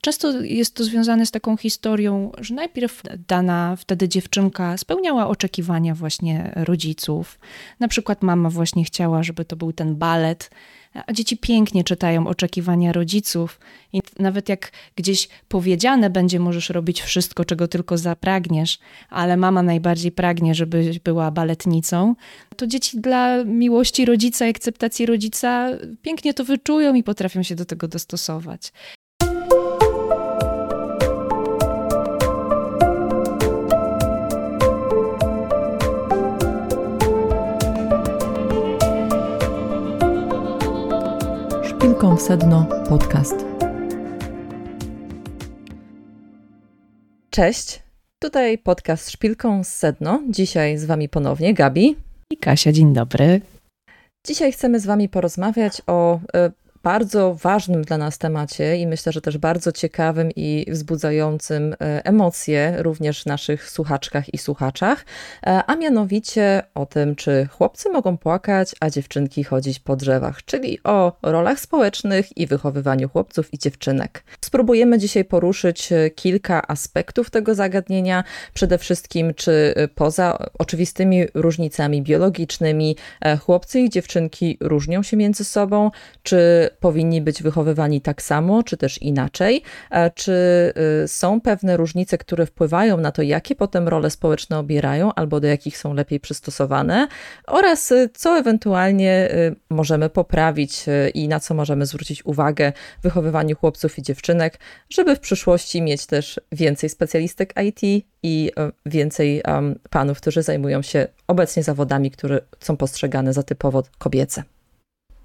Często jest to związane z taką historią, że najpierw dana wtedy dziewczynka spełniała oczekiwania właśnie rodziców. Na przykład mama właśnie chciała, żeby to był ten balet, a dzieci pięknie czytają oczekiwania rodziców. I nawet jak gdzieś powiedziane będzie, możesz robić wszystko, czego tylko zapragniesz, ale mama najbardziej pragnie, żebyś była baletnicą, to dzieci dla miłości rodzica i akceptacji rodzica pięknie to wyczują i potrafią się do tego dostosować. Szpilką w sedno podcast. Cześć, tutaj podcast Szpilką z sedno. Dzisiaj z Wami ponownie Gabi i Kasia. Dzień dobry. Dzisiaj chcemy z Wami porozmawiać o y, bardzo ważnym dla nas temacie i myślę, że też bardzo ciekawym i wzbudzającym e, emocje również w naszych słuchaczkach i słuchaczach, e, a mianowicie o tym, czy chłopcy mogą płakać, a dziewczynki chodzić po drzewach, czyli o rolach społecznych i wychowywaniu chłopców i dziewczynek. Spróbujemy dzisiaj poruszyć e, kilka aspektów tego zagadnienia, przede wszystkim czy poza oczywistymi różnicami biologicznymi chłopcy i dziewczynki różnią się między sobą, czy powinni być wychowywani tak samo, czy też inaczej? E, czy y, są pewne różnice, które wpływają na to, jakie potem role społeczne obierają, albo do jakich są lepiej przystosowane? Oraz y, co ewentualnie y, możemy poprawić i na co możemy zwrócić uwagę w wychowywaniu chłopców i dziewczynek, żeby w przyszłości mieć też więcej specjalistek IT i więcej panów, którzy zajmują się obecnie zawodami, które są postrzegane za typowo kobiece.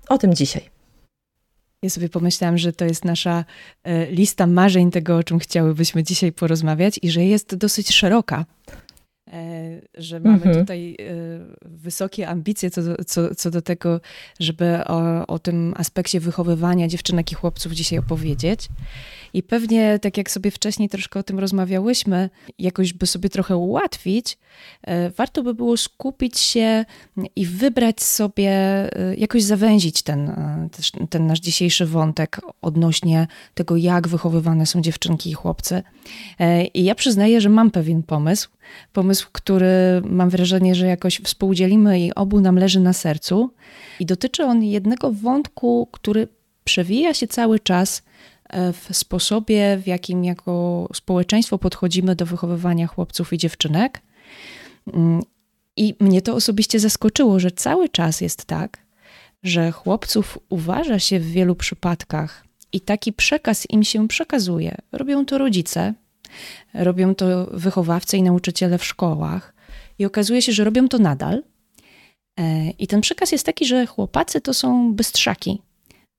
O tym dzisiaj. Ja sobie pomyślałam, że to jest nasza e, lista marzeń tego, o czym chciałybyśmy dzisiaj porozmawiać i że jest dosyć szeroka. E, że mamy mhm. tutaj e, wysokie ambicje co do, co, co do tego, żeby o, o tym aspekcie wychowywania dziewczynek i chłopców dzisiaj opowiedzieć. I pewnie, tak jak sobie wcześniej troszkę o tym rozmawiałyśmy, jakoś by sobie trochę ułatwić, e, warto by było skupić się i wybrać sobie, jakoś zawęzić ten, ten nasz dzisiejszy wątek odnośnie tego, jak wychowywane są dziewczynki i chłopcy. I ja przyznaję, że mam pewien pomysł Pomysł, który mam wrażenie, że jakoś współdzielimy i obu nam leży na sercu. I dotyczy on jednego wątku, który przewija się cały czas e, w sposobie, w jakim jako społeczeństwo podchodzimy do wychowywania chłopców i dziewczynek. Mm, I mnie to osobiście zaskoczyło, że cały czas jest tak, że chłopców uważa się w wielu przypadkach i taki przekaz im się przekazuje. Robią to rodzice, Robią to wychowawcy i nauczyciele w szkołach. I okazuje się, że robią to nadal. E, I ten przekaz jest taki, że chłopacy to są bystrzaki,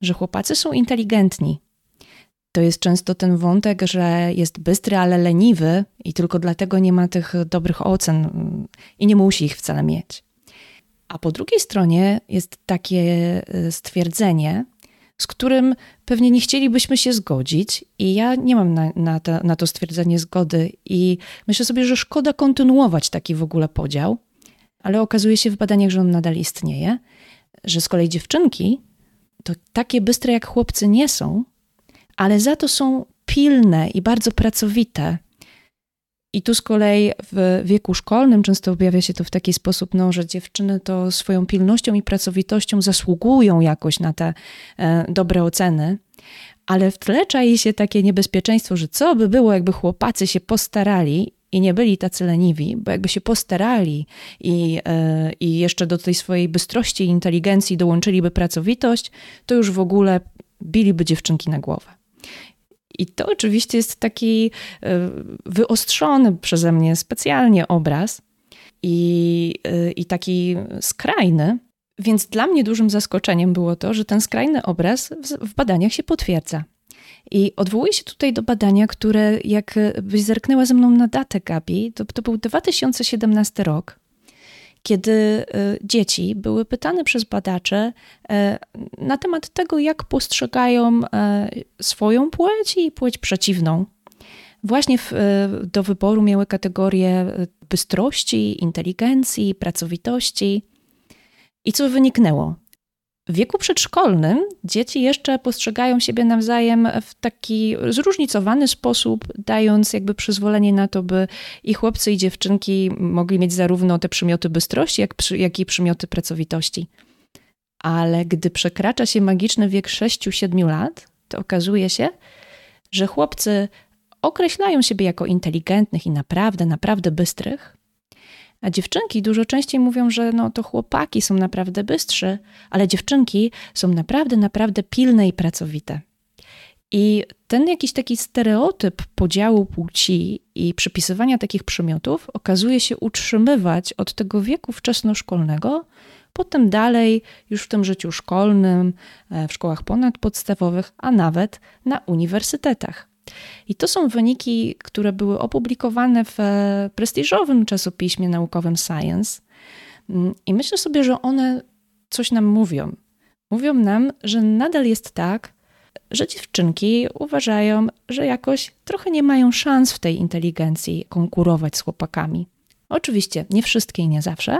że chłopacy są inteligentni. To jest często ten wątek, że jest bystry, ale leniwy i tylko dlatego nie ma tych dobrych ocen mm, i nie musi ich wcale mieć. A po drugiej stronie jest takie e, stwierdzenie, z którym pewnie nie chcielibyśmy się zgodzić, i ja nie mam na, na, to, na to stwierdzenie zgody, i myślę sobie, że szkoda kontynuować taki w ogóle podział, ale okazuje się w badaniach, że on nadal istnieje, że z kolei dziewczynki to takie bystre jak chłopcy nie są, ale za to są pilne i bardzo pracowite i tu z kolei w wieku szkolnym często objawia się to w taki sposób, no, że dziewczyny to swoją pilnością i pracowitością zasługują jakoś na te e, dobre oceny, ale w tle czai się takie niebezpieczeństwo, że co by było, jakby chłopacy się postarali i nie byli tacy leniwi, bo jakby się postarali i, e, i jeszcze do tej swojej bystrości i inteligencji dołączyliby pracowitość, to już w ogóle biliby dziewczynki na głowę. I to oczywiście jest taki e, wyostrzony przeze mnie specjalnie obraz i, e, i taki skrajny. Więc dla mnie dużym zaskoczeniem było to, że ten skrajny obraz w, w badaniach się potwierdza. I odwołuję się tutaj do badania, które, jak byś zerknęła ze mną na datę, Gabi, to, to był 2017 rok kiedy e, dzieci były pytane przez badacze e, na temat tego, jak postrzegają e, swoją płeć i płeć przeciwną. Właśnie w, do wyboru miały kategorie bystrości, inteligencji, pracowitości. I co wyniknęło? W wieku przedszkolnym dzieci jeszcze postrzegają siebie nawzajem w taki zróżnicowany sposób, dając jakby przyzwolenie na to, by i chłopcy, i dziewczynki mogli mieć zarówno te przymioty bystrości, jak, jak i przymioty pracowitości. Ale gdy przekracza się magiczny wiek 6-7 lat, to okazuje się, że chłopcy określają siebie jako inteligentnych i naprawdę, naprawdę bystrych, a dziewczynki dużo częściej mówią, że no to chłopaki są naprawdę bystrzy, ale dziewczynki są naprawdę, naprawdę pilne i pracowite. I ten jakiś taki stereotyp podziału płci i przypisywania takich przymiotów okazuje się utrzymywać od tego wieku wczesnoszkolnego, potem dalej już w tym życiu szkolnym, e, w szkołach ponadpodstawowych, a nawet na uniwersytetach. I to są wyniki, które były opublikowane w e, prestiżowym czasopiśmie naukowym Science. Mm, I myślę sobie, że one coś nam mówią. Mówią nam, że nadal jest tak, że dziewczynki uważają, że jakoś trochę nie mają szans w tej inteligencji konkurować z chłopakami. Oczywiście nie wszystkie i nie zawsze,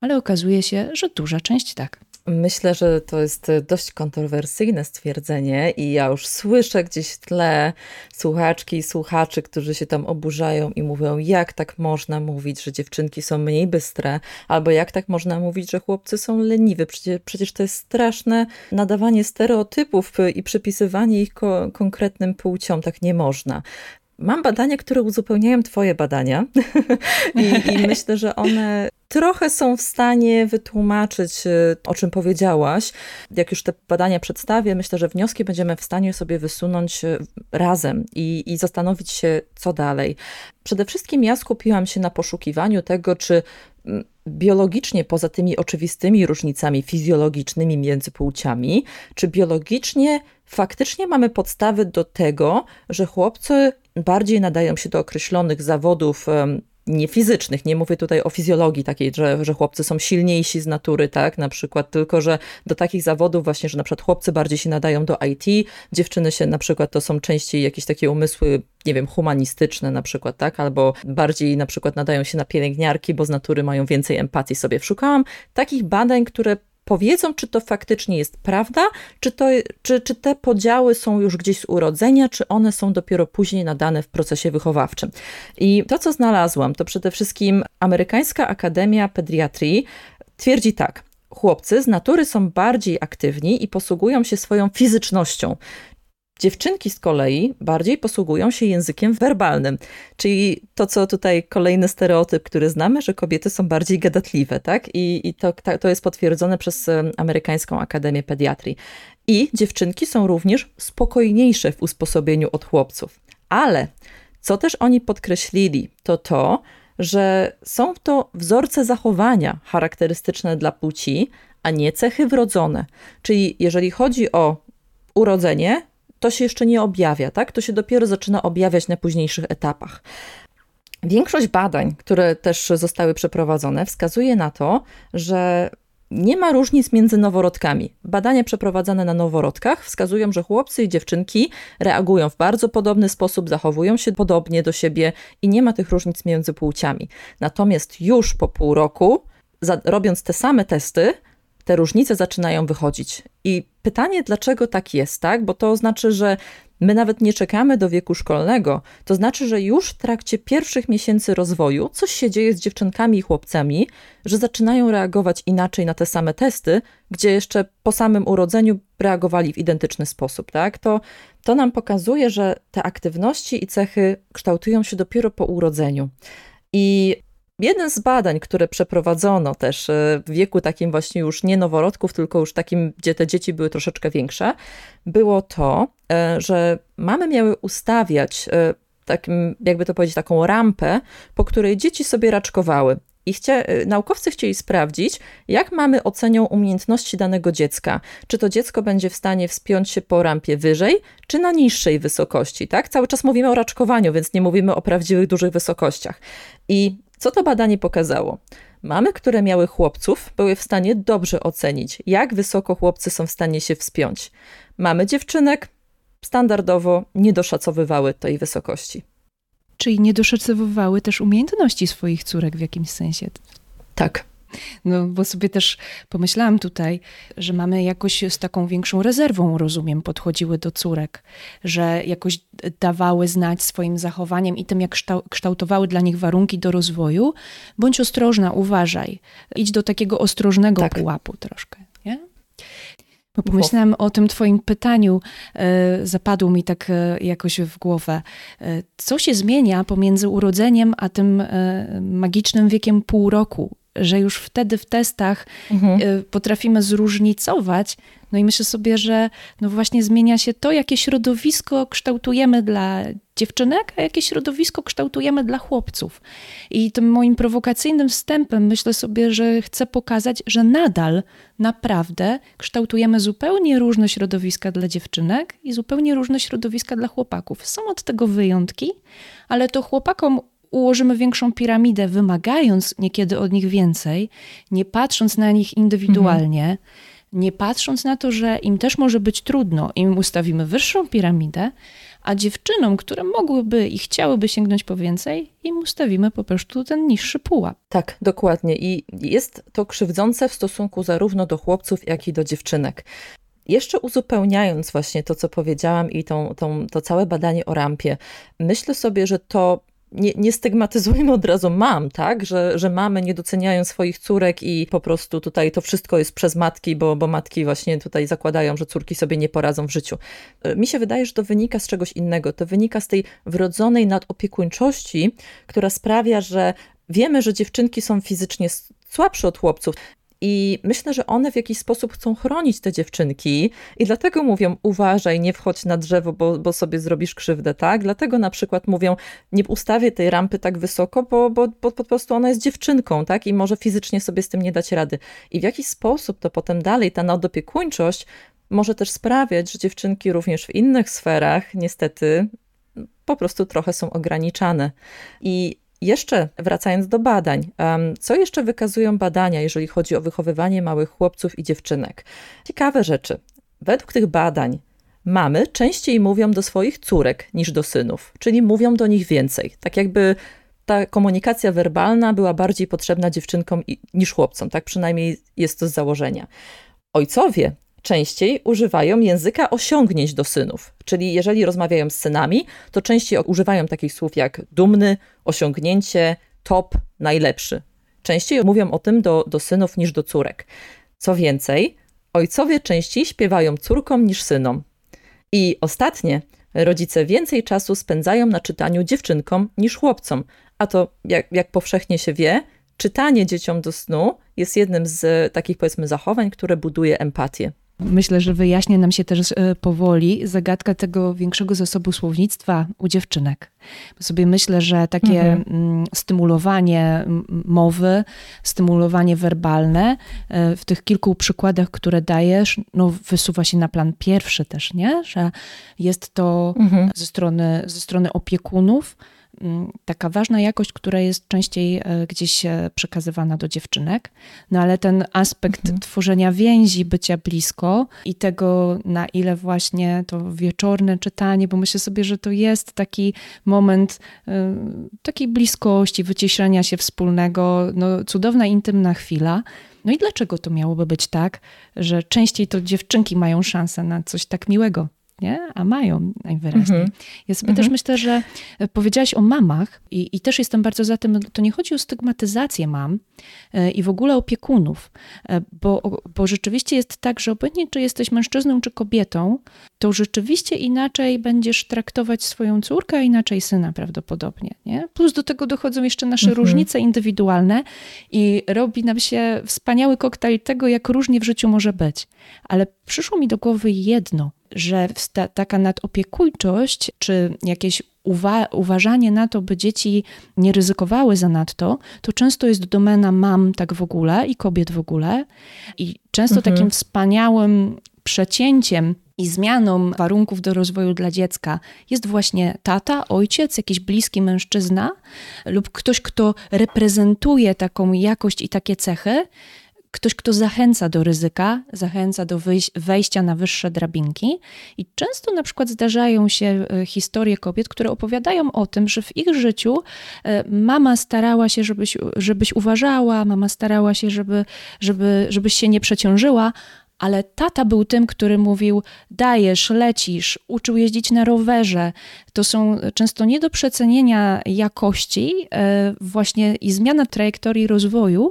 ale okazuje się, że duża część tak. Myślę, że to jest dość kontrowersyjne stwierdzenie i ja już słyszę gdzieś w tle słuchaczki i słuchaczy, którzy się tam oburzają i mówią, jak tak można mówić, że dziewczynki są mniej bystre, albo jak tak można mówić, że chłopcy są leniwi. Przecież, przecież to jest straszne nadawanie stereotypów i przypisywanie ich ko konkretnym płciom. Tak nie można. Mam badania, które uzupełniają Twoje badania I, I, myślę, że one trochę są w stanie wytłumaczyć, y, o czym powiedziałaś. Jak już te badania przedstawię, myślę, że wnioski będziemy w stanie sobie wysunąć y, razem i, i zastanowić się, co dalej. Przede wszystkim ja skupiłam się na poszukiwaniu tego, czy mm, biologicznie, poza tymi oczywistymi różnicami fizjologicznymi między płciami, czy biologicznie faktycznie mamy podstawy do tego, że chłopcy bardziej nadają się do określonych zawodów niefizycznych. Nie mówię tutaj o fizjologii takiej, że, że chłopcy są silniejsi z natury, tak, na przykład, tylko że do takich zawodów właśnie, że na przykład chłopcy bardziej się nadają do IT, dziewczyny się na przykład to są częściej jakieś takie umysły, nie wiem, humanistyczne na przykład, tak, albo bardziej na przykład nadają się na pielęgniarki, bo z natury mają więcej empatii sobie. Szukałam takich badań, które powiedzą, czy to faktycznie jest prawda, czy, to, czy, czy te podziały są już gdzieś z urodzenia, czy one są dopiero później nadane w procesie wychowawczym. I to, co znalazłam, to przede wszystkim Amerykańska Akademia Pediatrii twierdzi tak. Chłopcy z natury są bardziej aktywni i posługują się swoją fizycznością. Dziewczynki z kolei bardziej posługują się językiem werbalnym, czyli to, co tutaj kolejny stereotyp, który znamy, że kobiety są bardziej gadatliwe, tak? I, i to, to jest potwierdzone przez Amerykańską Akademię Pediatrii. I dziewczynki są również spokojniejsze w usposobieniu od chłopców. Ale co też oni podkreślili, to to, że są to wzorce zachowania charakterystyczne dla płci, a nie cechy wrodzone. Czyli jeżeli chodzi o urodzenie, to się jeszcze nie objawia, tak? To się dopiero zaczyna objawiać na późniejszych etapach. Większość badań, które też zostały przeprowadzone, wskazuje na to, że nie ma różnic między noworodkami. Badania przeprowadzane na noworodkach wskazują, że chłopcy i dziewczynki reagują w bardzo podobny sposób, zachowują się podobnie do siebie i nie ma tych różnic między płciami. Natomiast już po pół roku, robiąc te same testy, te różnice zaczynają wychodzić. I pytanie, dlaczego tak jest, tak? Bo to znaczy, że my nawet nie czekamy do wieku szkolnego. To znaczy, że już w trakcie pierwszych miesięcy rozwoju coś się dzieje z dziewczynkami i chłopcami, że zaczynają reagować inaczej na te same testy, gdzie jeszcze po samym urodzeniu reagowali w identyczny sposób, tak? To, to nam pokazuje, że te aktywności i cechy kształtują się dopiero po urodzeniu. I Jeden z badań, które przeprowadzono też e, w wieku takim właśnie już nie noworodków, tylko już takim, gdzie te dzieci były troszeczkę większe, było to, e, że mamy miały ustawiać e, takim, jakby to powiedzieć, taką rampę, po której dzieci sobie raczkowały. I chcia, naukowcy chcieli sprawdzić, jak mamy ocenią umiejętności danego dziecka. Czy to dziecko będzie w stanie wspiąć się po rampie wyżej, czy na niższej wysokości, tak? Cały czas mówimy o raczkowaniu, więc nie mówimy o prawdziwych dużych wysokościach. I co to badanie pokazało? Mamy, które miały chłopców, były w stanie dobrze ocenić, jak wysoko chłopcy są w stanie się wspiąć. Mamy dziewczynek, standardowo nie doszacowywały tej wysokości. Czyli nie doszacowywały też umiejętności swoich córek w jakimś sensie. Tak. No bo sobie też pomyślałam tutaj, że mamy jakoś z taką większą rezerwą, rozumiem, podchodziły do córek, że jakoś dawały znać swoim zachowaniem i tym, jak kształtowały dla nich warunki do rozwoju. Bądź ostrożna, uważaj. Idź do takiego ostrożnego tak. pułapu troszkę. Nie? Bo pomyślałam o tym twoim pytaniu, e, zapadło mi tak e, jakoś w głowę. E, co się zmienia pomiędzy urodzeniem a tym magicznym wiekiem pół roku? Że już wtedy w testach mhm. potrafimy zróżnicować. No i myślę sobie, że no właśnie zmienia się to, jakie środowisko kształtujemy dla dziewczynek, a jakie środowisko kształtujemy dla chłopców. I tym moim prowokacyjnym wstępem myślę sobie, że chcę pokazać, że nadal naprawdę kształtujemy zupełnie różne środowiska dla dziewczynek i zupełnie różne środowiska dla chłopaków. Są od tego wyjątki, ale to chłopakom ułożymy większą piramidę, wymagając niekiedy od nich więcej, nie patrząc na nich indywidualnie. Mhm nie patrząc na to, że im też może być trudno, im ustawimy wyższą piramidę, a dziewczynom, które mogłyby i chciałyby sięgnąć po więcej, im ustawimy po prostu ten niższy pułap. Tak, dokładnie. I jest to krzywdzące w stosunku zarówno do chłopców, jak i do dziewczynek. Jeszcze uzupełniając właśnie to, co powiedziałam i tą, tą, to całe badanie o rampie, myślę sobie, że to nie, nie stygmatyzujmy od razu mam, tak, że, że mamy nie doceniają swoich córek i po prostu tutaj to wszystko jest przez matki, bo, bo matki właśnie tutaj zakładają, że córki sobie nie poradzą w życiu. Mi się wydaje, że to wynika z czegoś innego. To wynika z tej wrodzonej nadopiekuńczości, która sprawia, że wiemy, że dziewczynki są fizycznie słabsze od chłopców. I myślę, że one w jakiś sposób chcą chronić te dziewczynki i dlatego mówią: uważaj, nie wchodź na drzewo, bo, bo sobie zrobisz krzywdę, tak? Dlatego na przykład mówią: nie ustawię tej rampy tak wysoko, bo, bo, bo po prostu ona jest dziewczynką, tak? I może fizycznie sobie z tym nie dać rady. I w jakiś sposób to potem dalej, ta nadopiekuńczość może też sprawiać, że dziewczynki również w innych sferach niestety po prostu trochę są ograniczane. I jeszcze wracając do badań, co jeszcze wykazują badania, jeżeli chodzi o wychowywanie małych chłopców i dziewczynek? Ciekawe rzeczy. Według tych badań mamy częściej mówią do swoich córek niż do synów, czyli mówią do nich więcej. Tak jakby ta komunikacja werbalna była bardziej potrzebna dziewczynkom niż chłopcom, tak przynajmniej jest to z założenia. Ojcowie częściej używają języka osiągnięć do synów. Czyli jeżeli rozmawiają z synami, to częściej używają takich słów jak dumny, osiągnięcie, top, najlepszy. Częściej mówią o tym do, do synów niż do córek. Co więcej, ojcowie częściej śpiewają córkom niż synom. I ostatnie, rodzice więcej czasu spędzają na czytaniu dziewczynkom niż chłopcom. A to, jak, jak powszechnie się wie, czytanie dzieciom do snu jest jednym z takich, powiedzmy, zachowań, które buduje empatię. Myślę, że wyjaśnia nam się też e, powoli zagadka tego większego zasobu słownictwa u dziewczynek. Sobie myślę, że takie mhm. Mm, stymulowanie mowy, stymulowanie werbalne e, w tych kilku przykładach, które dajesz, no wysuwa się na plan pierwszy też, nie? Że jest to mhm. ze, strony, ze strony opiekunów, taka ważna jakość, która jest częściej e, gdzieś e, przekazywana do dziewczynek. No ale ten aspekt mhm. tworzenia więzi, bycia blisko i tego, na ile właśnie to wieczorne czytanie, bo myślę sobie, że to jest taki moment e, takiej bliskości, wyciszenia się wspólnego, no cudowna, intymna chwila. No i dlaczego to miałoby być tak, że częściej to dziewczynki mają szansę na coś tak miłego nie? a mają najwyraźniej. Mhm. Ja sobie też mhm. myślę, że e, powiedziałaś o mamach i, i też jestem bardzo za tym, to nie chodzi o stygmatyzację mam e, i w ogóle opiekunów, e, bo, bo rzeczywiście jest tak, że obojętnie czy jesteś mężczyzną czy kobietą, to rzeczywiście inaczej będziesz traktować swoją córkę, a inaczej syna prawdopodobnie. Nie? Plus do tego dochodzą jeszcze nasze mhm. różnice indywidualne i robi nam się wspaniały koktajl tego, jak różnie w życiu może być. Ale przyszło mi do głowy jedno – że ta, taka nadopiekuńczość, czy jakieś uwa uważanie na to, by dzieci nie ryzykowały zanadto, to często jest domena mam tak w ogóle i kobiet w ogóle. I często mhm. takim wspaniałym przecięciem i zmianą warunków do rozwoju dla dziecka jest właśnie tata, ojciec, jakiś bliski mężczyzna lub ktoś, kto reprezentuje taką jakość i takie cechy, ktoś, kto zachęca do ryzyka, zachęca do wejścia na wyższe drabinki. I często na przykład zdarzają się e, historie kobiet, które opowiadają o tym, że w ich życiu e, mama starała się, żebyś, żebyś uważała, mama starała się, żeby, żeby, żebyś się nie przeciążyła, ale tata był tym, który mówił: dajesz, lecisz, uczył jeździć na rowerze. To są często nie do przecenienia jakości, e, właśnie i zmiana trajektorii rozwoju.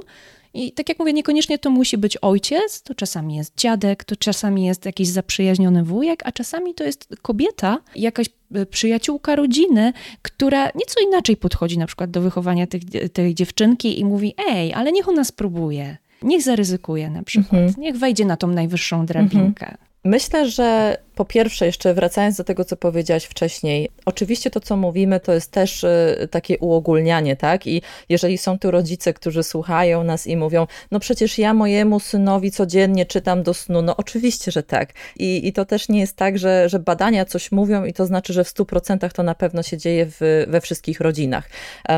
I tak jak mówię, niekoniecznie to musi być ojciec, to czasami jest dziadek, to czasami jest jakiś zaprzyjaźniony wujek, a czasami to jest kobieta, jakaś e, przyjaciółka rodziny, która nieco inaczej podchodzi na przykład do wychowania tych, tej dziewczynki i mówi: Ej, ale niech ona spróbuje. Niech zaryzykuje na przykład, mhm. niech wejdzie na tą najwyższą drabinkę. Mhm. Myślę, że po pierwsze, jeszcze wracając do tego, co powiedziałaś wcześniej, oczywiście to, co mówimy, to jest też y, takie uogólnianie, tak? I jeżeli są tu rodzice, którzy słuchają nas i mówią, no przecież ja mojemu synowi codziennie czytam do snu, no oczywiście, że tak. I, i to też nie jest tak, że, że badania coś mówią i to znaczy, że w 100% to na pewno się dzieje w, we wszystkich rodzinach.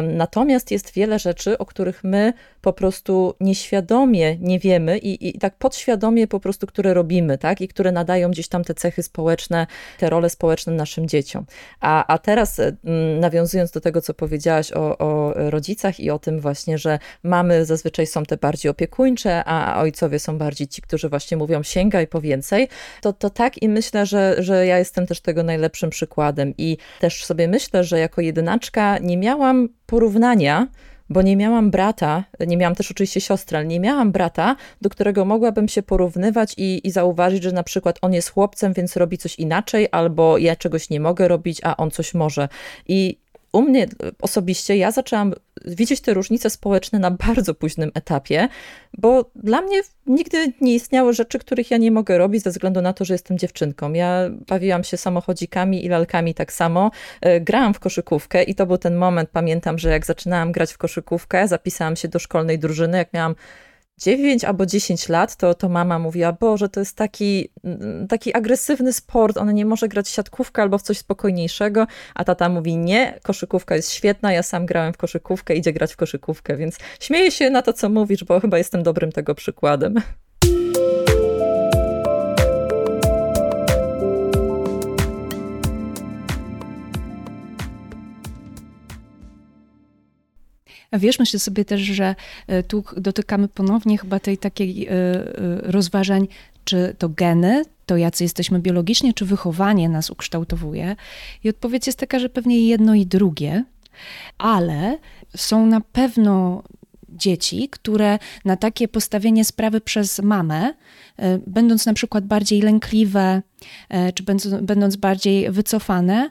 Natomiast jest wiele rzeczy, o których my po prostu nieświadomie nie wiemy i, i tak podświadomie po prostu, które robimy, tak? I które nadają gdzieś tam te cechy społeczne, te role społeczne naszym dzieciom. A, a teraz mm, nawiązując do tego, co powiedziałaś o, o rodzicach i o tym właśnie, że mamy zazwyczaj są te bardziej opiekuńcze, a ojcowie są bardziej ci, którzy właśnie mówią sięgaj po więcej, to, to tak i myślę, że, że ja jestem też tego najlepszym przykładem i też sobie myślę, że jako jedynaczka nie miałam porównania bo nie miałam brata, nie miałam też oczywiście siostry, ale nie miałam brata, do którego mogłabym się porównywać i, i zauważyć, że na przykład on jest chłopcem, więc robi coś inaczej, albo ja czegoś nie mogę robić, a on coś może. I u mnie osobiście ja zaczęłam widzieć te różnice społeczne na bardzo późnym etapie, bo dla mnie nigdy nie istniały rzeczy, których ja nie mogę robić ze względu na to, że jestem dziewczynką. Ja bawiłam się samochodzikami i lalkami tak samo. E, grałam w koszykówkę i to był ten moment, pamiętam, że jak zaczynałam grać w koszykówkę, zapisałam się do szkolnej drużyny, jak miałam 9 albo 10 lat, to, to mama mówiła, Boże, to jest taki, mm, taki agresywny sport, on nie może grać w siatkówkę albo w coś spokojniejszego, a tata mówi, nie, koszykówka jest świetna, ja sam grałem w koszykówkę, idzie grać w koszykówkę, więc śmieję się na to, co mówisz, bo chyba jestem dobrym tego przykładem. Wiesz, myślę sobie też, że e, tu dotykamy ponownie chyba tej takiej e, e, rozważań, czy to geny, to jacy jesteśmy biologicznie, czy wychowanie nas ukształtowuje. I odpowiedź jest taka, że pewnie jedno i drugie, ale są na pewno dzieci, które na takie postawienie sprawy przez mamę, będąc na przykład bardziej lękliwe, czy będąc bardziej wycofane,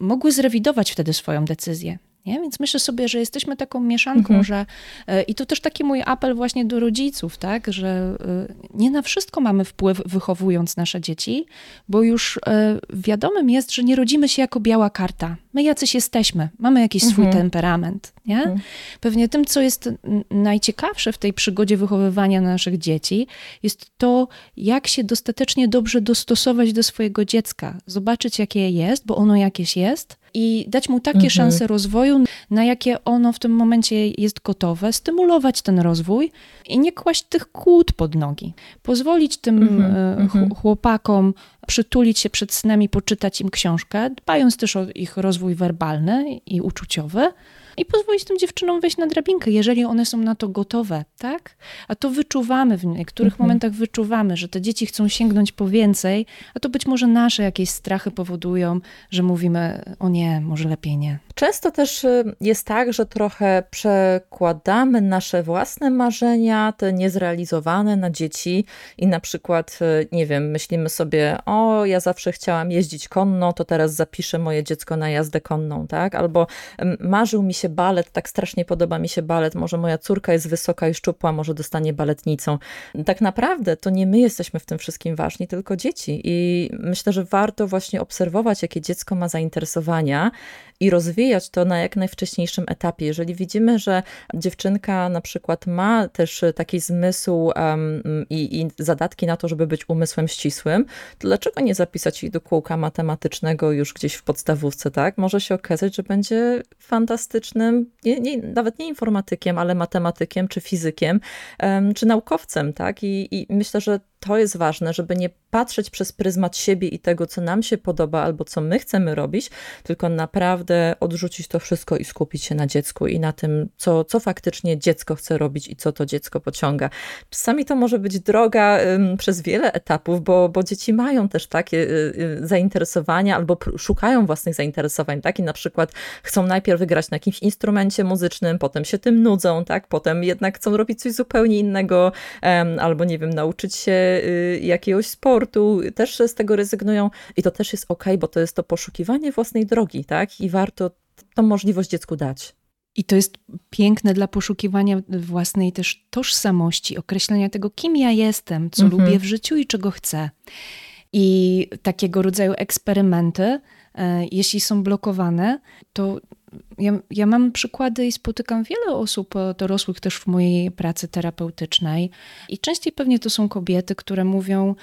mogły zrewidować wtedy swoją decyzję. Nie? Więc myślę sobie, że jesteśmy taką mieszanką, mhm. że e, i to też taki mój apel właśnie do rodziców, tak, że e, nie na wszystko mamy wpływ wychowując nasze dzieci, bo już e, wiadomym jest, że nie rodzimy się jako biała karta. My jacyś jesteśmy, mamy jakiś swój mhm. temperament, nie? Mhm. Pewnie tym, co jest najciekawsze w tej przygodzie wychowywania naszych dzieci, jest to, jak się dostatecznie dobrze dostosować do swojego dziecka, zobaczyć, jakie jest, bo ono jakieś jest, i dać mu takie mhm. szanse rozwoju, na jakie ono w tym momencie jest gotowe, stymulować ten rozwój i nie kłaść tych kłód pod nogi. Pozwolić tym. E, mhm. chłopakom przytulić się przed snem i poczytać im książkę, dbając też o ich rozwój werbalny i uczuciowy i pozwolić tym dziewczynom wejść na drabinkę, jeżeli one są na to gotowe, tak? A to wyczuwamy w niektórych mhm. momentach wyczuwamy, że te dzieci chcą sięgnąć po więcej, a to być może nasze jakieś strachy powodują, że mówimy, o nie, może lepiej nie. Często też y, jest tak, że trochę przekładamy nasze własne marzenia, te niezrealizowane na dzieci i na przykład, y, nie wiem, myślimy sobie, o, ja zawsze chciałam jeździć konno, to teraz zapiszę moje dziecko na jazdę konną, tak? Albo marzył mi się balet, tak strasznie podoba mi się balet, może moja córka jest wysoka i szczupła, może dostanie baletnicą. Tak naprawdę to nie my jesteśmy w tym wszystkim ważni, tylko dzieci i myślę, że warto właśnie obserwować, jakie dziecko ma zainteresowania i rozwijać to na jak najwcześniejszym etapie. Jeżeli widzimy, że dziewczynka na przykład ma też taki zmysł um, i, i zadatki na to, żeby być umysłem ścisłym, to dlaczego nie zapisać jej do kółka matematycznego już gdzieś w podstawówce, tak? Może się okazać, że będzie fantastycznym, nie, nie, nawet nie informatykiem, ale matematykiem, czy fizykiem, czy naukowcem, tak? I, I myślę, że to jest ważne, żeby nie patrzeć przez pryzmat siebie i tego, co nam się podoba albo co my chcemy robić, tylko naprawdę odrzucić to wszystko i skupić się na dziecku i na tym, co, co faktycznie dziecko chce robić i co to dziecko pociąga. Czasami to może być droga um, przez wiele etapów, bo, bo dzieci mają też takie y, y, zainteresowania albo szukają własnych zainteresowań, tak? I na przykład chcą najpierw wygrać na jakimś instrumencie muzycznym, potem się tym nudzą, tak? Potem jednak chcą robić coś zupełnie innego, um, albo nie wiem, nauczyć się jakiegoś sportu, też z tego rezygnują i to też jest ok, bo to jest to poszukiwanie własnej drogi, tak? I warto tą możliwość dziecku dać. I to jest piękne dla poszukiwania własnej też tożsamości, określenia tego, kim ja jestem, co mhm. lubię w życiu i czego chcę. I takiego rodzaju eksperymenty, e, jeśli są blokowane, to ja, ja mam przykłady i spotykam wiele osób e, dorosłych też w mojej pracy terapeutycznej i częściej pewnie to są kobiety, które mówią: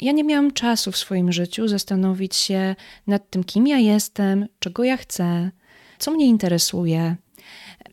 Ja nie miałam czasu w swoim życiu zastanowić się nad tym, kim ja jestem, czego ja chcę, co mnie interesuje.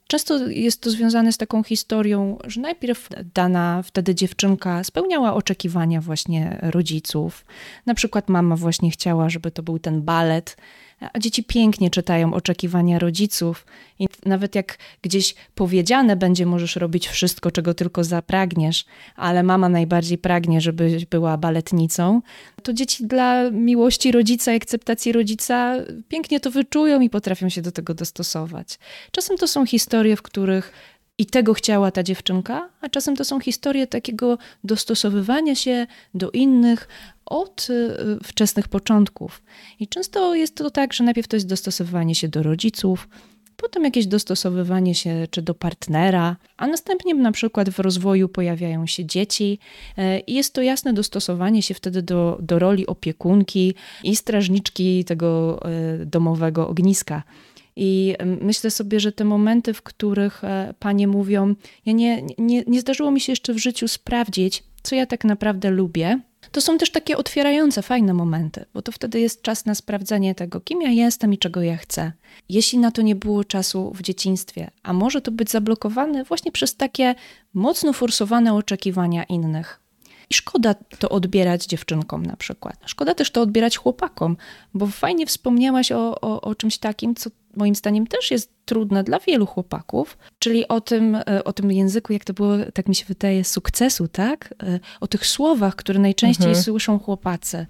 Często jest to związane z taką historią, że najpierw dana wtedy dziewczynka spełniała oczekiwania właśnie rodziców. Na przykład mama właśnie chciała, żeby to był ten balet, a dzieci pięknie czytają oczekiwania rodziców i nawet jak gdzieś powiedziane będzie, możesz robić wszystko, czego tylko zapragniesz, ale mama najbardziej pragnie, żebyś była baletnicą, to dzieci dla miłości rodzica i akceptacji rodzica pięknie to wyczują i potrafią się do tego dostosować. Czasem to są historie, w których i tego chciała ta dziewczynka, a czasem to są historie takiego dostosowywania się do innych od y, wczesnych początków. I często jest to tak, że najpierw to jest dostosowywanie się do rodziców, potem jakieś dostosowywanie się czy do partnera, a następnie na przykład w rozwoju pojawiają się dzieci y, i jest to jasne dostosowanie się wtedy do, do roli opiekunki i strażniczki tego y, domowego ogniska. I myślę sobie, że te momenty, w których e, panie mówią, ja nie, nie, nie zdarzyło mi się jeszcze w życiu sprawdzić, co ja tak naprawdę lubię, to są też takie otwierające, fajne momenty, bo to wtedy jest czas na sprawdzenie tego, kim ja jestem i czego ja chcę. Jeśli na to nie było czasu w dzieciństwie, a może to być zablokowane właśnie przez takie mocno forsowane oczekiwania innych. I szkoda to odbierać dziewczynkom na przykład. Szkoda też to odbierać chłopakom, bo fajnie wspomniałaś o, o, o czymś takim, co moim zdaniem też jest trudne dla wielu chłopaków, czyli o tym, e, o tym języku, jak to było, tak mi się wydaje, sukcesu, tak? E, o tych słowach, które najczęściej mhm. słyszą chłopacy.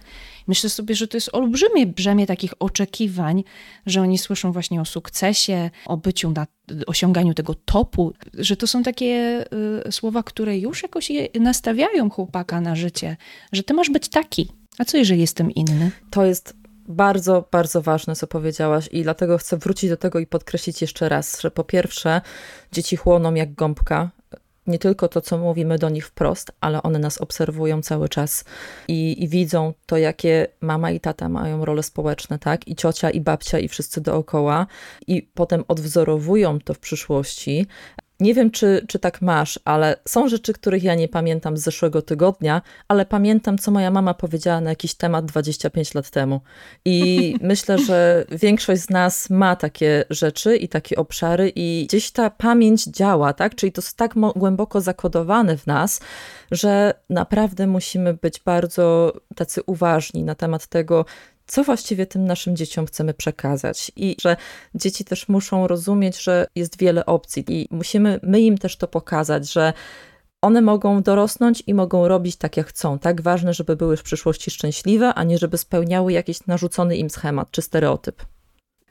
Myślę sobie, że to jest olbrzymie brzemię takich oczekiwań, że oni słyszą właśnie o sukcesie, o byciu na osiąganiu tego topu, że to są takie y, słowa, które już jakoś nastawiają chłopaka na życie, że ty masz być taki. A co jeżeli jestem inny? To jest bardzo, bardzo ważne, co powiedziałaś, i dlatego chcę wrócić do tego i podkreślić jeszcze raz, że po pierwsze, dzieci chłoną jak gąbka. Nie tylko to, co mówimy do nich wprost, ale one nas obserwują cały czas i, i widzą to, jakie mama i tata mają role społeczne, tak? I ciocia, i babcia, i wszyscy dookoła, i potem odwzorowują to w przyszłości. Nie wiem, czy, czy tak masz, ale są rzeczy, których ja nie pamiętam z zeszłego tygodnia, ale pamiętam, co moja mama powiedziała na jakiś temat 25 lat temu. I myślę, że większość z nas ma takie rzeczy i takie obszary, i gdzieś ta pamięć działa, tak? Czyli to jest tak głęboko zakodowane w nas, że naprawdę musimy być bardzo tacy uważni na temat tego, co właściwie tym naszym dzieciom chcemy przekazać i że dzieci też muszą rozumieć, że jest wiele opcji i musimy my im też to pokazać, że one mogą dorosnąć i mogą robić tak, jak chcą. Tak ważne, żeby były w przyszłości szczęśliwe, a nie żeby spełniały jakiś narzucony im schemat czy stereotyp.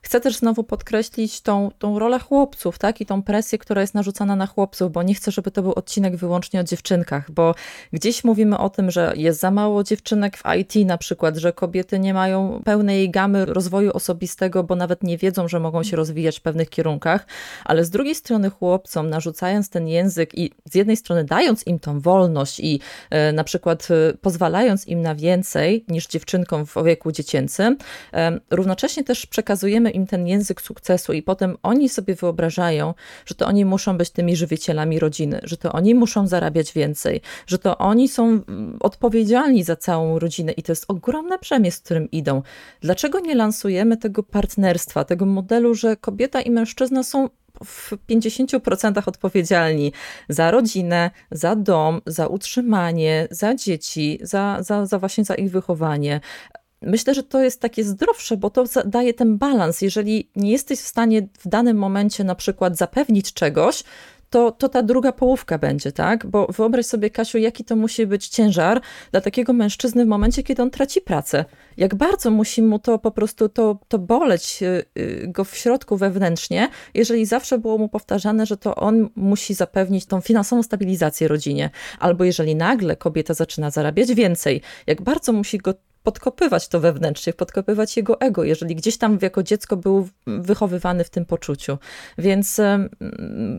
Chcę też znowu podkreślić tą, tą rolę chłopców, tak? I tą presję, która jest narzucana na chłopców, bo nie chcę, żeby to był odcinek wyłącznie o dziewczynkach, bo gdzieś mówimy o tym, że jest za mało dziewczynek w IT na przykład, że kobiety nie mają pełnej gamy rozwoju osobistego, bo nawet nie wiedzą, że mogą się rozwijać w pewnych kierunkach, ale z drugiej strony chłopcom narzucając ten język i z jednej strony dając im tą wolność i e, na przykład e, pozwalając im na więcej niż dziewczynkom w wieku dziecięcym, e, równocześnie też przekazujemy im ten język sukcesu i potem oni sobie wyobrażają, że to oni muszą być tymi żywicielami rodziny, że to oni muszą zarabiać więcej, że to oni są mm, odpowiedzialni za całą rodzinę i to jest ogromne przemysł, z którym idą. Dlaczego nie lansujemy tego partnerstwa, tego modelu, że kobieta i mężczyzna są w 50% odpowiedzialni za rodzinę, za dom, za utrzymanie, za dzieci, za, za, za właśnie za ich wychowanie. Myślę, że to jest takie zdrowsze, bo to daje ten balans. Jeżeli nie jesteś w stanie w danym momencie na przykład zapewnić czegoś, to, to ta druga połówka będzie, tak? Bo wyobraź sobie, Kasiu, jaki to musi być ciężar dla takiego mężczyzny w momencie, kiedy on traci pracę. Jak bardzo musi mu to po prostu to, to boleć y, y, go w środku wewnętrznie, jeżeli zawsze było mu powtarzane, że to on musi zapewnić tą finansową stabilizację rodzinie. Albo jeżeli nagle kobieta zaczyna zarabiać więcej, jak bardzo musi go podkopywać to wewnętrznie, podkopywać jego ego, jeżeli gdzieś tam jako dziecko był wychowywany w tym poczuciu. Więc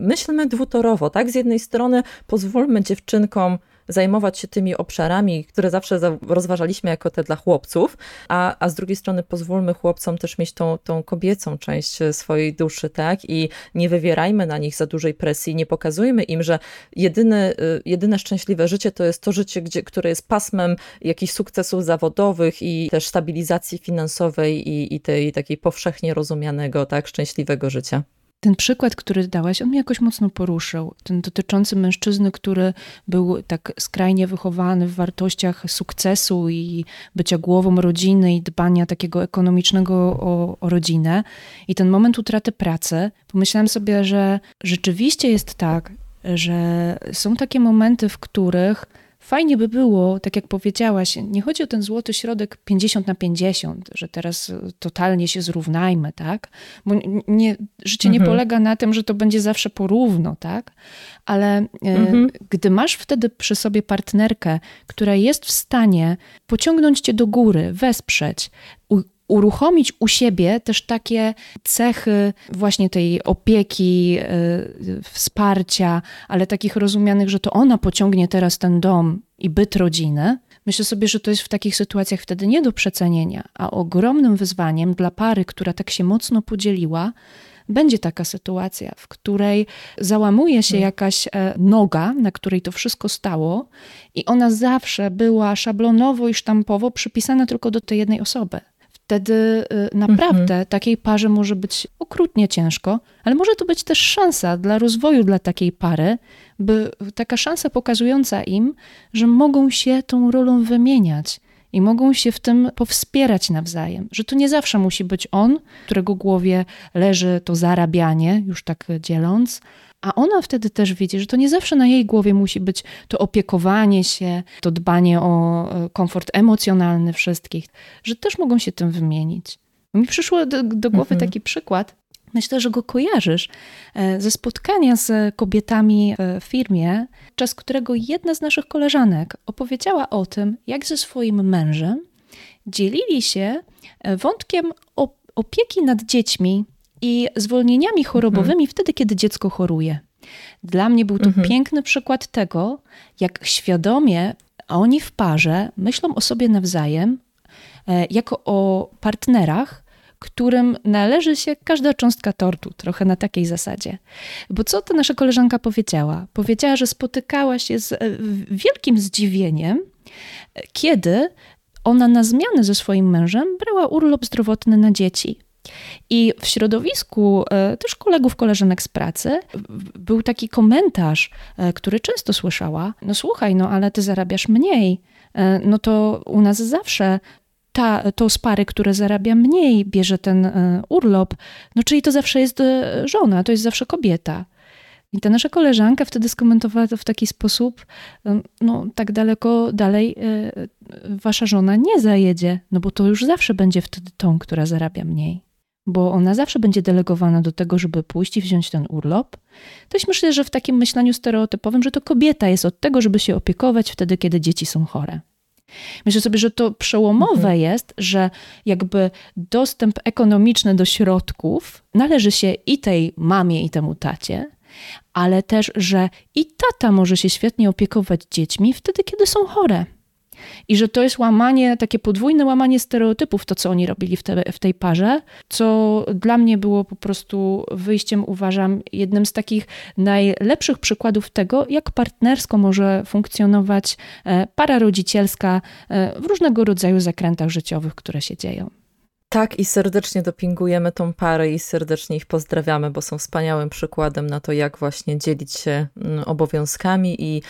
myślmy dwutorowo, tak? Z jednej strony pozwólmy dziewczynkom zajmować się tymi obszarami, które zawsze rozważaliśmy jako te dla chłopców, a, a z drugiej strony pozwólmy chłopcom też mieć tą, tą kobiecą część swojej duszy, tak? I nie wywierajmy na nich za dużej presji, nie pokazujmy im, że jedyne, jedyne szczęśliwe życie to jest to życie, gdzie, które jest pasmem jakichś sukcesów zawodowych i też stabilizacji finansowej i, i tej takiej powszechnie rozumianego, tak, szczęśliwego życia. Ten przykład, który dałaś, on mnie jakoś mocno poruszył. Ten dotyczący mężczyzny, który był tak skrajnie wychowany w wartościach sukcesu i bycia głową rodziny i dbania takiego ekonomicznego o, o rodzinę. I ten moment utraty pracy, pomyślałam sobie, że rzeczywiście jest tak, że są takie momenty, w których Fajnie by było, tak jak powiedziałaś, nie chodzi o ten złoty środek 50 na 50, że teraz totalnie się zrównajmy, tak? Bo nie, życie mhm. nie polega na tym, że to będzie zawsze porówno, tak? Ale e, mhm. gdy masz wtedy przy sobie partnerkę, która jest w stanie pociągnąć cię do góry, wesprzeć, uruchomić u siebie też takie cechy właśnie tej opieki, y, wsparcia, ale takich rozumianych, że to ona pociągnie teraz ten dom i byt rodziny. Myślę sobie, że to jest w takich sytuacjach wtedy nie do przecenienia, a ogromnym wyzwaniem dla pary, która tak się mocno podzieliła, będzie taka sytuacja, w której załamuje się hmm. jakaś e, noga, na której to wszystko stało, i ona zawsze była szablonowo i sztampowo przypisana tylko do tej jednej osoby wtedy y, naprawdę mhm. takiej parze może być okrutnie ciężko, ale może to być też szansa dla rozwoju dla takiej pary, by taka szansa pokazująca im, że mogą się tą rolą wymieniać i mogą się w tym powspierać nawzajem, że to nie zawsze musi być on, którego głowie leży to zarabianie, już tak dzieląc, a ona wtedy też widzi, że to nie zawsze na jej głowie musi być to opiekowanie się, to dbanie o e, komfort emocjonalny wszystkich, że też mogą się tym wymienić. Mi przyszło do, do głowy mhm. taki przykład, myślę, że go kojarzysz, e, ze spotkania z kobietami w firmie, czas którego jedna z naszych koleżanek opowiedziała o tym, jak ze swoim mężem dzielili się e, wątkiem opieki nad dziećmi i zwolnieniami chorobowymi mhm. wtedy, kiedy dziecko choruje. Dla mnie był to mhm. piękny przykład tego, jak świadomie oni w parze myślą o sobie nawzajem, e, jako o partnerach, którym należy się każda cząstka tortu, trochę na takiej zasadzie. Bo co ta nasza koleżanka powiedziała? Powiedziała, że spotykała się z e, wielkim zdziwieniem, kiedy ona na zmianę ze swoim mężem brała urlop zdrowotny na dzieci. I w środowisku e, też kolegów, koleżanek z pracy był taki komentarz, e, który często słyszała: No słuchaj, no ale ty zarabiasz mniej. E, no to u nas zawsze ta, to z pary, które zarabia mniej, bierze ten urlop. No czyli to zawsze jest żona, to jest zawsze kobieta. I ta nasza koleżanka wtedy skomentowała to w taki sposób, no tak daleko dalej wasza żona nie zajedzie, no bo to już zawsze będzie wtedy tą, która zarabia mniej bo ona zawsze będzie delegowana do tego, żeby pójść i wziąć ten urlop, to myślę, że w takim myśleniu stereotypowym, że to kobieta jest od tego, żeby się opiekować wtedy, kiedy dzieci są chore. Myślę sobie, że to przełomowe mhm. jest, że jakby dostęp ekonomiczny do środków należy się i tej mamie, i temu tacie, ale też, że i tata może się świetnie opiekować dziećmi wtedy, kiedy są chore. I że to jest łamanie, takie podwójne łamanie stereotypów, to co oni robili w, te, w tej parze, co dla mnie było po prostu wyjściem, uważam, jednym z takich najlepszych przykładów tego, jak partnersko może funkcjonować e, para rodzicielska e, w różnego rodzaju zakrętach życiowych, które się dzieją. Tak, i serdecznie dopingujemy tą parę i serdecznie ich pozdrawiamy, bo są wspaniałym przykładem na to, jak właśnie dzielić się mm, obowiązkami i,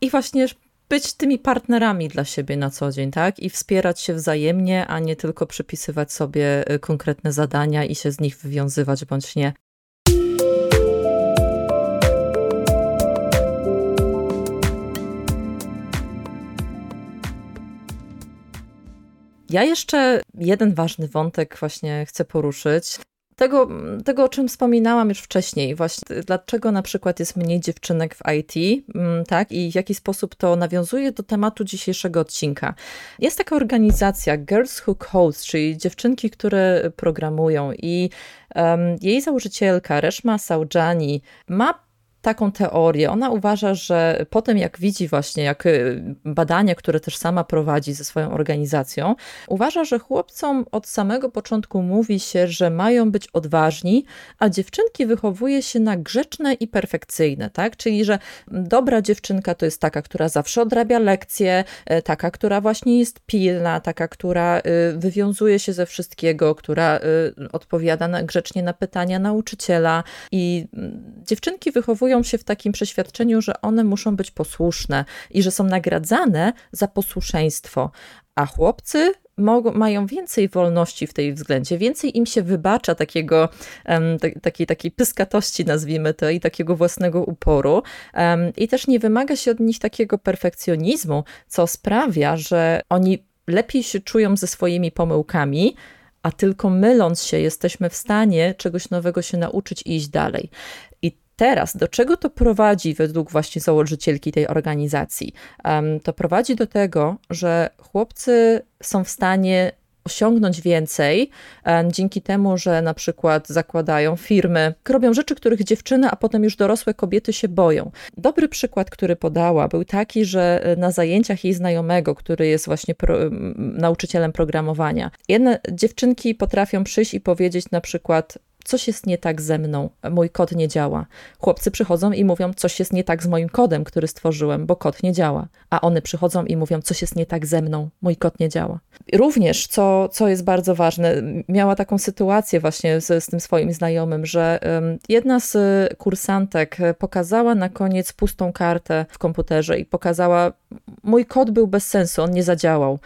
i właśnie być tymi partnerami dla siebie na co dzień, tak? I wspierać się wzajemnie, a nie tylko przypisywać sobie y, konkretne zadania i się z nich wywiązywać bądź nie. Ja jeszcze jeden ważny wątek właśnie chcę poruszyć. Tego, tego, o czym wspominałam już wcześniej, właśnie dlaczego na przykład jest mniej dziewczynek w IT, mm, tak, i w jaki sposób to nawiązuje do tematu dzisiejszego odcinka. Jest taka organizacja Girls Who Code, czyli dziewczynki, które programują i um, jej założycielka Reshma Saujani ma taką teorię. Ona uważa, że potem jak widzi właśnie, jak y, badania, które też sama prowadzi ze swoją organizacją, uważa, że chłopcom od samego początku mówi się, że mają być odważni, a dziewczynki wychowuje się na grzeczne i perfekcyjne, tak? Czyli, że dobra dziewczynka to jest taka, która zawsze odrabia lekcje, e, taka, która właśnie jest pilna, taka, która y, wywiązuje się ze wszystkiego, która y, odpowiada na, grzecznie na pytania nauczyciela i mm, dziewczynki wychowują wychowują się w takim przeświadczeniu, że one muszą być posłuszne i że są nagradzane za posłuszeństwo, a chłopcy mogą, mają więcej wolności w tej względzie, więcej im się wybacza takiego, takiej, takiej pyskatości, nazwijmy to, i takiego własnego uporu. I też nie wymaga się od nich takiego perfekcjonizmu, co sprawia, że oni lepiej się czują ze swoimi pomyłkami, a tylko myląc się, jesteśmy w stanie czegoś nowego się nauczyć i iść dalej. Teraz, do czego to prowadzi według właśnie założycielki tej organizacji? To prowadzi do tego, że chłopcy są w stanie osiągnąć więcej dzięki temu, że na przykład zakładają firmy, robią rzeczy, których dziewczyny, a potem już dorosłe kobiety się boją. Dobry przykład, który podała, był taki, że na zajęciach jej znajomego, który jest właśnie pro, nauczycielem programowania, jedne dziewczynki potrafią przyjść i powiedzieć na przykład: coś jest nie tak ze mną, mój kod nie działa. Chłopcy przychodzą i mówią, coś jest nie tak z moim kodem, który stworzyłem, bo kod nie działa. A one przychodzą i mówią, coś jest nie tak ze mną, mój kod nie działa. Również, co, co jest bardzo ważne, miała taką sytuację właśnie z, z tym swoim znajomym, że um, jedna z kursantek pokazała na koniec pustą kartę w komputerze i pokazała, mój kod był bez sensu, on nie zadziałał.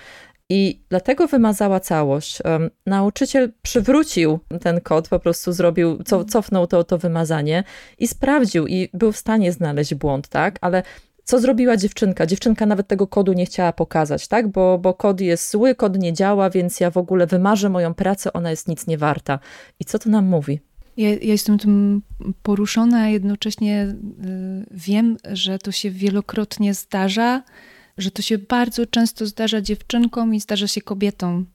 I dlatego wymazała całość. Nauczyciel przywrócił ten kod, po prostu zrobił, co, cofnął to, to wymazanie i sprawdził i był w stanie znaleźć błąd, tak? Ale co zrobiła dziewczynka? Dziewczynka nawet tego kodu nie chciała pokazać, tak? Bo, bo kod jest zły, kod nie działa, więc ja w ogóle wymarzę moją pracę, ona jest nic nie warta. I co to nam mówi? Ja, ja, jestem tym poruszona, a jednocześnie y, wiem, że to się wielokrotnie zdarza że to się bardzo często zdarza dziewczynkom i zdarza się kobietom.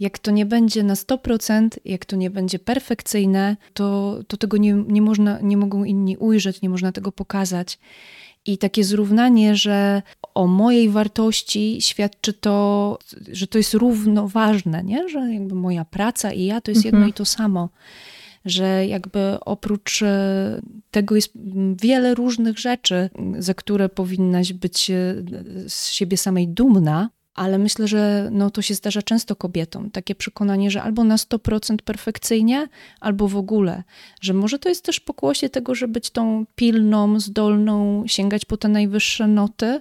Jak to nie będzie na 100%, jak to nie będzie perfekcyjne, to, to tego nie, nie, można, nie mogą inni ujrzeć, nie można tego pokazać. I takie zrównanie, że o mojej wartości świadczy to, że to jest równoważne, nie? że jakby moja praca i ja to jest jedno mhm. i to samo że jakby oprócz e, tego jest wiele różnych rzeczy, za które powinnaś być e, z siebie samej dumna, ale myślę, że no, to się zdarza często kobietom. Takie przekonanie, że albo na 100% perfekcyjnie, albo w ogóle. Że może to jest też pokłosie tego, że być tą pilną, zdolną, sięgać po te najwyższe noty.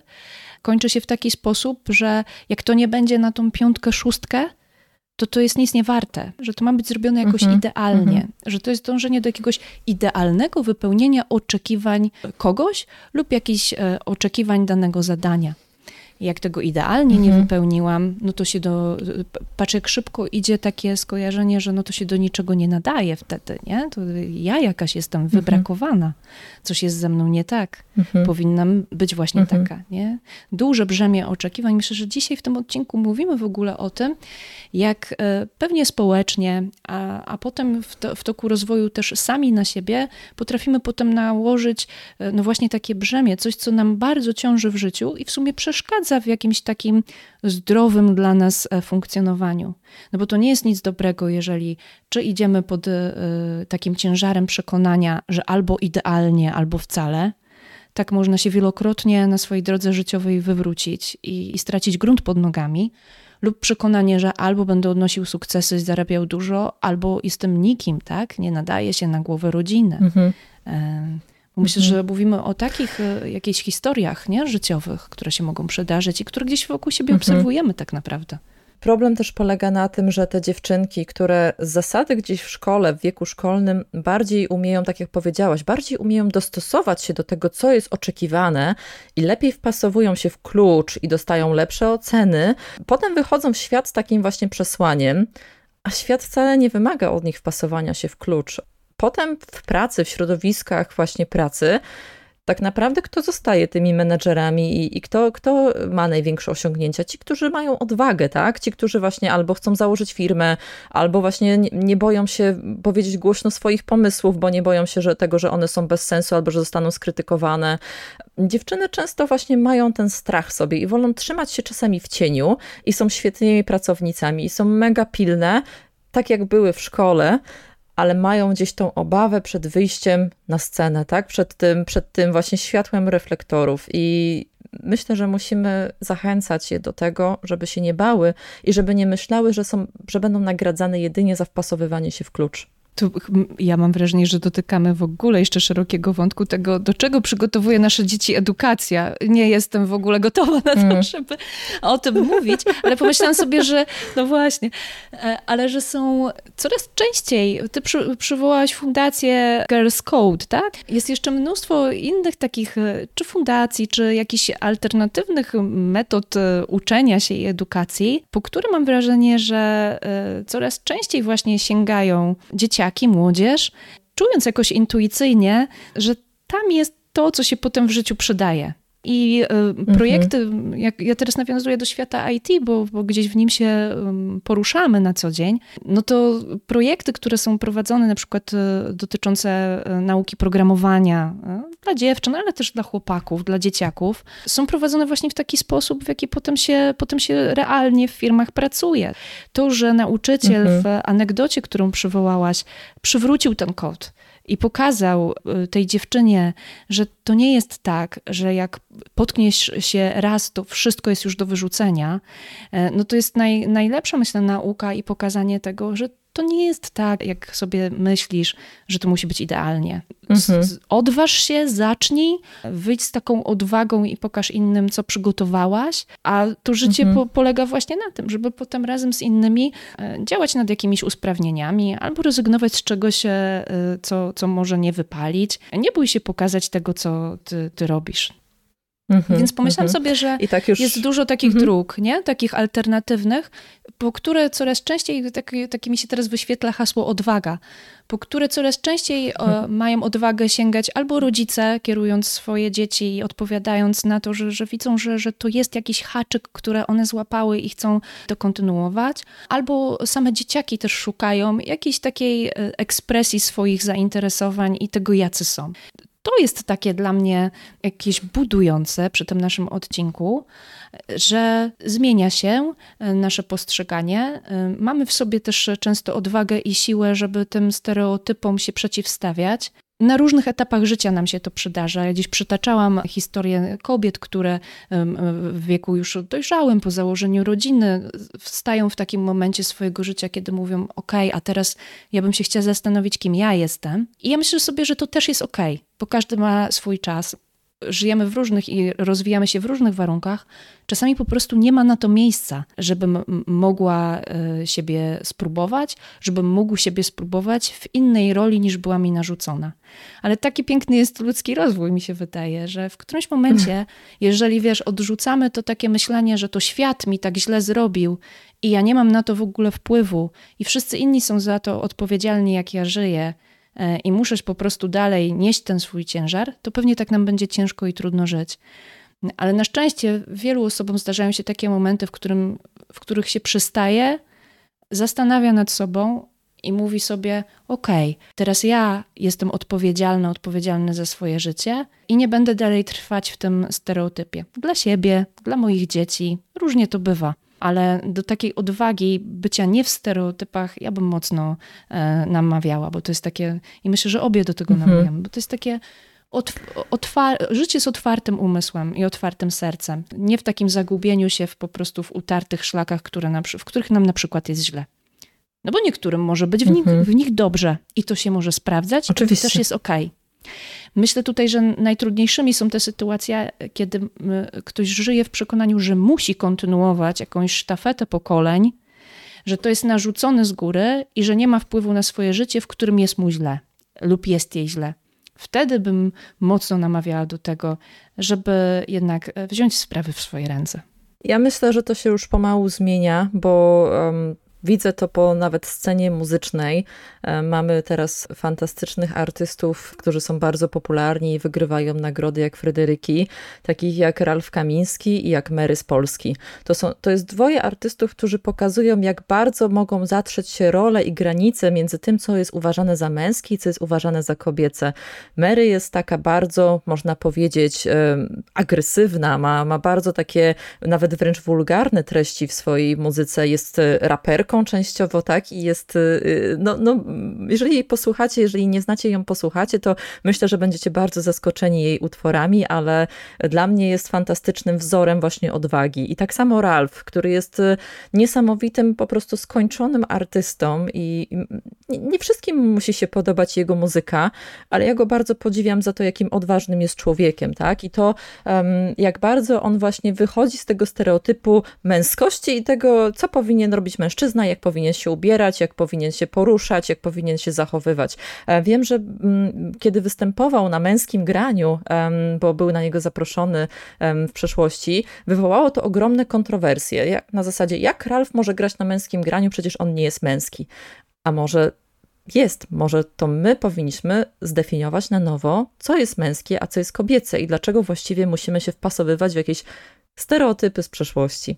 Kończy się w taki sposób, że jak to nie będzie na tą piątkę, szóstkę, to to jest nic nie warte, że to ma być zrobione jakoś mm -hmm, idealnie, mm -hmm. że to jest dążenie do jakiegoś idealnego wypełnienia oczekiwań kogoś lub jakichś e, oczekiwań danego zadania jak tego idealnie mhm. nie wypełniłam, no to się do, patrz jak szybko idzie takie skojarzenie, że no to się do niczego nie nadaje wtedy, nie? To ja jakaś jestem mhm. wybrakowana, coś jest ze mną nie tak, mhm. powinnam być właśnie mhm. taka, nie? Duże brzemię oczekiwań. Myślę, że dzisiaj w tym odcinku mówimy w ogóle o tym, jak e, pewnie społecznie, a, a potem w, to, w toku rozwoju też sami na siebie potrafimy potem nałożyć e, no właśnie takie brzemię, coś, co nam bardzo ciąży w życiu i w sumie przeszkadza przeszkadza w jakimś takim zdrowym dla nas e, funkcjonowaniu. No bo to nie jest nic dobrego, jeżeli czy idziemy pod y, takim ciężarem przekonania, że albo idealnie, albo wcale. Tak można się wielokrotnie na swojej drodze życiowej wywrócić i, i stracić grunt pod nogami, lub przekonanie, że albo będę odnosił sukcesy, zarabiał dużo, albo jestem nikim, tak? Nie nadaje się na głowę rodziny. Mhm. Myślę, mhm. że mówimy o takich e, jakichś historiach nie? życiowych, które się mogą przydarzyć i które gdzieś wokół siebie mhm. obserwujemy tak naprawdę. Problem też polega na tym, że te dziewczynki, które z zasady gdzieś w szkole, w wieku szkolnym, bardziej umieją, tak jak powiedziałaś, bardziej umieją dostosować się do tego, co jest oczekiwane i lepiej wpasowują się w klucz i dostają lepsze oceny, potem wychodzą w świat z takim właśnie przesłaniem, a świat wcale nie wymaga od nich wpasowania się w klucz. Potem w pracy, w środowiskach właśnie pracy, tak naprawdę kto zostaje tymi menedżerami i, i, kto, kto ma największe osiągnięcia? Ci, którzy mają odwagę, tak? Ci, którzy właśnie albo chcą założyć firmę, albo właśnie nie, boją się powiedzieć głośno swoich pomysłów, bo nie boją się że tego, że one są bez sensu albo że zostaną skrytykowane. Dziewczyny często właśnie mają ten strach sobie i wolą trzymać się czasami w cieniu i są świetnymi pracownicami i są mega pilne, tak jak były w szkole, ale mają gdzieś tą obawę przed wyjściem na scenę, tak? Przed tym, przed tym właśnie światłem reflektorów i myślę, że musimy zachęcać je do tego, żeby się nie bały i żeby nie myślały, że, są, że będą nagradzane jedynie za wpasowywanie się w klucz to ja mam wrażenie, że dotykamy w ogóle jeszcze szerokiego wątku tego, do czego przygotowuje nasze dzieci edukacja. Nie jestem w ogóle gotowa na to, mm. żeby o tym mówić, ale pomyślałam sobie, że no właśnie, e, ale że są coraz częściej, ty przy, przywołałaś fundację Girls Code, tak? Jest jeszcze mnóstwo innych takich, e, czy fundacji, czy jakichś alternatywnych metod e, uczenia się i edukacji, po które mam wrażenie, że coraz częściej właśnie sięgają dzieciaki dzieciaki, młodzież, czując jakoś intuicyjnie, że tam jest to, co się potem w życiu przydaje. I projekty, mhm. jak ja teraz nawiązuję do świata IT, bo, bo, gdzieś w nim się poruszamy na co dzień, no to projekty, które są prowadzone na przykład y, dotyczące y, nauki programowania dla dziewczyn, ale też dla chłopaków, dla dzieciaków, są prowadzone właśnie w taki sposób, w jaki potem się, potem się realnie w firmach pracuje. To, że nauczyciel mhm. w anegdocie, którą przywołałaś, przywrócił ten kod, i pokazał y, tej dziewczynie, że to nie jest tak, że jak potkniesz się raz, to wszystko jest już do wyrzucenia, e, no to jest naj, najlepsza, myślę, nauka i pokazanie tego, że to nie jest tak, jak sobie myślisz, że to musi być idealnie. Mhm. Odważ się, zacznij, wyjdź z taką odwagą i pokaż innym, co przygotowałaś, a to życie mhm. po, polega właśnie na tym, żeby potem razem z innymi e, działać nad jakimiś usprawnieniami albo rezygnować z czegoś, e, co, co może nie wypalić. Nie bój się pokazać tego, co ty, ty robisz. Mhm, Więc pomyślałam mhm. sobie, że tak już... jest dużo takich mhm. dróg, nie? takich alternatywnych, po które coraz częściej, tak, takie mi się teraz wyświetla hasło odwaga, po które coraz częściej o, mają odwagę sięgać albo rodzice, kierując swoje dzieci i odpowiadając na to, że, że widzą, że, że to jest jakiś haczyk, które one złapały i chcą to kontynuować, albo same dzieciaki też szukają jakiejś takiej e, ekspresji swoich zainteresowań i tego, jacy są to jest takie dla mnie jakieś budujące przy tym naszym odcinku, że zmienia się e, nasze postrzeganie. E, mamy w sobie też często odwagę i siłę, żeby tym stereotypom się przeciwstawiać. Na różnych etapach życia nam się to przydarza. Ja dziś przytaczałam historię kobiet, które w wieku już dojrzałym, po założeniu rodziny, wstają w takim momencie swojego życia, kiedy mówią: OK, a teraz ja bym się chciała zastanowić, kim ja jestem. I ja myślę sobie, że to też jest OK, bo każdy ma swój czas żyjemy w różnych i rozwijamy się w różnych warunkach, czasami po prostu nie ma na to miejsca, żebym mogła e, siebie spróbować, żebym mógł siebie spróbować w innej roli niż była mi narzucona. Ale taki piękny jest ludzki rozwój, mi się wydaje, że w którymś momencie, jeżeli wiesz, odrzucamy to takie myślenie, że to świat mi tak źle zrobił i ja nie mam na to w ogóle wpływu i wszyscy inni są za to odpowiedzialni, jak ja żyję i muszę po prostu dalej nieść ten swój ciężar, to pewnie tak nam będzie ciężko i trudno żyć. Ale na szczęście wielu osobom zdarzają się takie momenty, w, którym, w których się przystaje, zastanawia nad sobą i mówi sobie: OK, teraz ja jestem odpowiedzialna, odpowiedzialny za swoje życie i nie będę dalej trwać w tym stereotypie. Dla siebie, dla moich dzieci, różnie to bywa. Ale do takiej odwagi bycia nie w stereotypach, ja bym mocno e, namawiała, bo to jest takie, i myślę, że obie do tego mhm. namawiamy, bo to jest takie otwar- życie z otwartym umysłem i otwartym sercem. Nie w takim zagubieniu się w, po prostu w utartych szlakach, które w których nam na przykład jest źle. No bo niektórym może być w, nich, mhm. w nich dobrze i to się może sprawdzać. Oczywiście. To też jest okej. Okay. Myślę tutaj, że najtrudniejszymi są te sytuacje, kiedy ktoś żyje w przekonaniu, że musi kontynuować jakąś sztafetę pokoleń, że to jest narzucone z góry i że nie ma wpływu na swoje życie, w którym jest mu źle lub jest jej źle. Wtedy bym mocno namawiała do tego, żeby jednak wziąć sprawy w swoje ręce. Ja myślę, że to się już pomału zmienia, bo um, Widzę to po nawet scenie muzycznej. E, mamy teraz fantastycznych artystów, którzy są bardzo popularni i wygrywają nagrody jak Fryderyki, takich jak Ralf Kamiński i jak Mary z Polski. To, są, to jest dwoje artystów, którzy pokazują, jak bardzo mogą zatrzeć się role i granice między tym, co jest uważane za męskie i co jest uważane za kobiece. Mary jest taka bardzo, można powiedzieć, agresywna, ma, ma bardzo takie nawet wręcz wulgarne treści w swojej muzyce. Jest e, raperką, częściowo, tak? I jest, y, y, no, no, jeżeli jej posłuchacie, jeżeli nie znacie ją, posłuchacie, to myślę, że będziecie bardzo zaskoczeni jej utworami, ale dla mnie jest fantastycznym wzorem właśnie odwagi. I tak samo Ralph, który jest y, niesamowitym, po prostu skończonym artystą i nie wszystkim musi się podobać jego muzyka, ale ja go bardzo podziwiam za to, jakim odważnym jest człowiekiem, tak? I to, jak bardzo on właśnie wychodzi z tego stereotypu męskości i tego, co powinien robić mężczyzna, jak powinien się ubierać, jak powinien się poruszać, jak powinien się zachowywać. E, wiem, że mm, kiedy występował na męskim graniu, bo był na niego zaproszony w przeszłości, wywołało to ogromne kontrowersje. Na zasadzie, jak Ralf może grać na męskim graniu, przecież on nie jest męski. A może jest, może to my powinniśmy zdefiniować na nowo, co jest męskie, a co jest kobiece i dlaczego właściwie musimy się wpasowywać w jakieś stereotypy z przeszłości.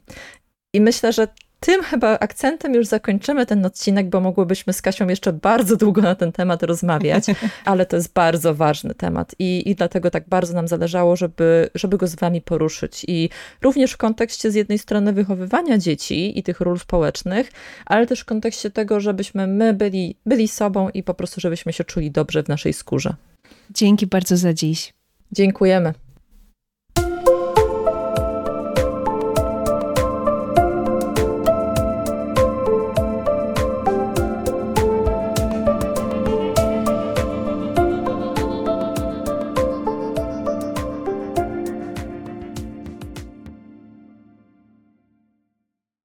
I myślę, że tym chyba akcentem już zakończymy ten odcinek, bo mogłybyśmy z Kasią jeszcze bardzo długo na ten temat rozmawiać, ale to jest bardzo ważny temat i, i dlatego tak bardzo nam zależało, żeby, żeby go z wami poruszyć. I również w kontekście z jednej strony wychowywania dzieci i tych ról społecznych, ale też w kontekście tego, żebyśmy my byli, byli sobą i po prostu żebyśmy się czuli dobrze w naszej skórze. Dzięki bardzo za dziś. Dziękujemy.